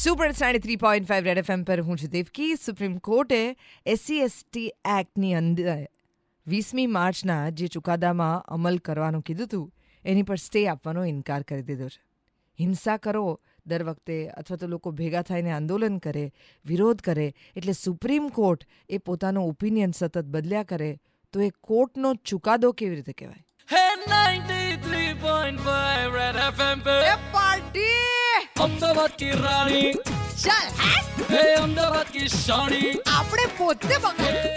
Super sari three point five red FM પર હું છું દેવકી સુપ્રીમ કોર્ટે એસસી એસટી એક્ટની અંદર વીસમી માર્ચના જે ચુકાદામાં અમલ કરવાનું કીધું હતું એની પર સ્ટે આપવાનો ઇનકાર કરી દીધો છે હિંસા કરો દર વખતે અથવા તો લોકો ભેગા થઈને આંદોલન કરે વિરોધ કરે એટલે સુપ્રીમ કોર્ટ એ પોતાનો ઓપિનિયન સતત બદલ્યા કરે તો એ કોર્ટનો ચુકાદો કેવી રીતે કહેવાય પાર્ટી અમદાવાદ કી આપણે પોતે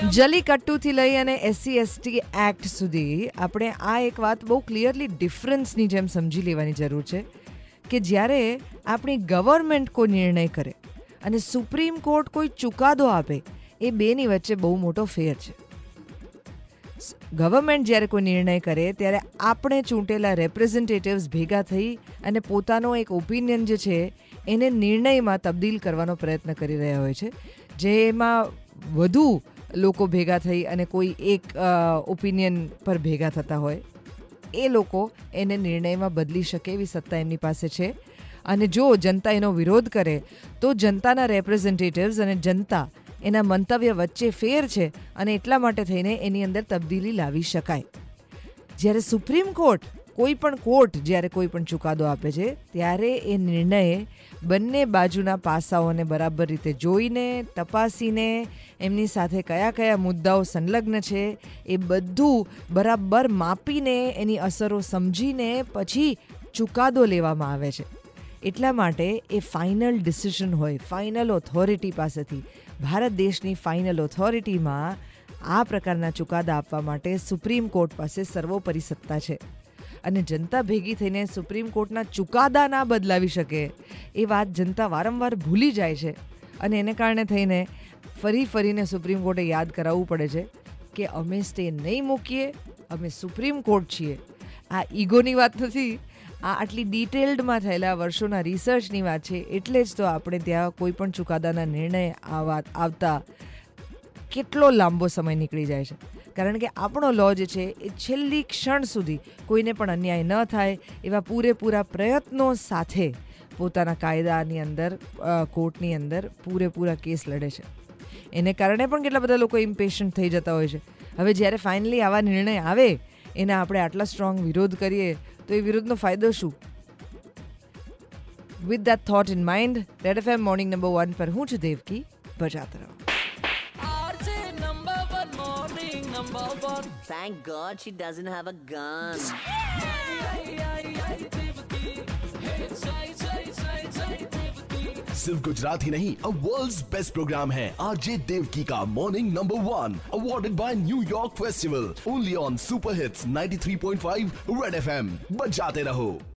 જલીકટ્ટુથી લઈ અને એસસી એસટી એક્ટ સુધી આપણે આ એક વાત બહુ ક્લિયરલી ડિફરન્સની જેમ સમજી લેવાની જરૂર છે કે જ્યારે આપણી ગવર્મેન્ટ કોઈ નિર્ણય કરે અને સુપ્રીમ કોર્ટ કોઈ ચુકાદો આપે એ બેની વચ્ચે બહુ મોટો ફેર છે. ગવર્મેન્ટ જ્યારે કોઈ નિર્ણય કરે, ત્યારે આપણે ચૂંટેલા રેપ્રેઝેન્ટેટિવ્સ ભેગા થઈ અને પોતાનો એક ઓપિનિયન જે છે, એને નિર્ણયમાં તબદીલ કરવાનો પ્રયત્ન કરી રહ્યા હોય છે. જેમાં વધુ લોકો ભેગા થઈ અને કોઈ એક ઓપિનિયન પર ભેગા થતા હોય, એ લોકો એને નિર્ણયમાં બદલી શકે એવી સત્તા એમની પાસે છે. અને જો જનતા એનો વિરોધ કરે, તો જનતાના રેપ્રેઝેન્ટેટિવ્સ અને જનતા એના મંતવ્ય વચ્ચે ફેર છે અને એટલા માટે થઈને એની અંદર તબદીલી લાવી શકાય. જ્યારે સુપ્રીમ કોર્ટ કોઈ પણ કોર્ટ જ્યારે કોઈ પણ ચુકાદો આપે છે, ત્યારે એ નિર્ણય બંને બાજુના પાસાઓને બરાબર રીતે જોઈને, તપાસીને, એમની સાથે કયા કયા મુદ્દાઓ સંલગ્ન છે, એ બધું બરાબર માપીને, એની અસરો સમજીને પછી ચુકાદો લેવામાં આવે છે. એટલા માટે એ ફાઇનલ ડિસિઝન હોય ફાઇનલ ઓથોરિટી પાસેથી ભારત દેશની ફાઇનલ ઓથોરિટીમાં આ પ્રકારના ચુકાદા આપવા માટે સુપ્રીમ કોર્ટ પાસે સર્વોપરી સત્તા છે. અને જનતા ભેગી થઈને સુપ્રીમ કોર્ટના ચુકાદા ના બદલાવી શકે એ વાત જનતા વારંવાર ભૂલી જાય છે. અને એને કારણે થઈને ફરી ફરીને સુપ્રીમ કોર્ટે યાદ કરાવવું પડે છે કે અમે સ્ટે નહીં મૂકીએ, અમે સુપ્રીમ કોર્ટ છીએ. આ ઈગોની વાત નથી આ આટલી ડિટેલ્ડમાં થયેલા વર્ષોના રિસર્ચની વાત છે, એટલે જ તો આપણે ત્યાં કોઈ પણ ચુકાદાના નિર્ણય આવા આવતા કેટલો લાંબો સમય નીકળી જાય છે. કારણ કે આપણો લો જે છે, એ છેલ્લી ક્ષણ સુધી કોઈને પણ અન્યાય ન થાય એવા પૂરેપૂરા પ્રયત્નો સાથે પોતાના કાયદાની અંદર કોર્ટની અંદર પૂરેપૂરા કેસ લડે છે. એને કારણે પણ કેટલા બધા લોકો ઇમ્પેશન્ટ થઈ જતા હોય છે. હવે જ્યારે ફાઇનલી આવા નિર્ણય આવે, એના આપણે આટલા સ્ટ્રોંગ વિરોધ કરીએ તો એ વિરોધનો ફાયદો શું with that thought in mind red F M morning number one પર હું છું દેવકી બજાત રહો Thank God she doesn't have a gun. सिर्फ़ गुजरात ही नहीं, अब वर्ल्ड बेस्ट प्रोग्राम है। आरजे देवकी का morning number one awarded by New York festival only on super hits 93.5 red FM बजाते रहो।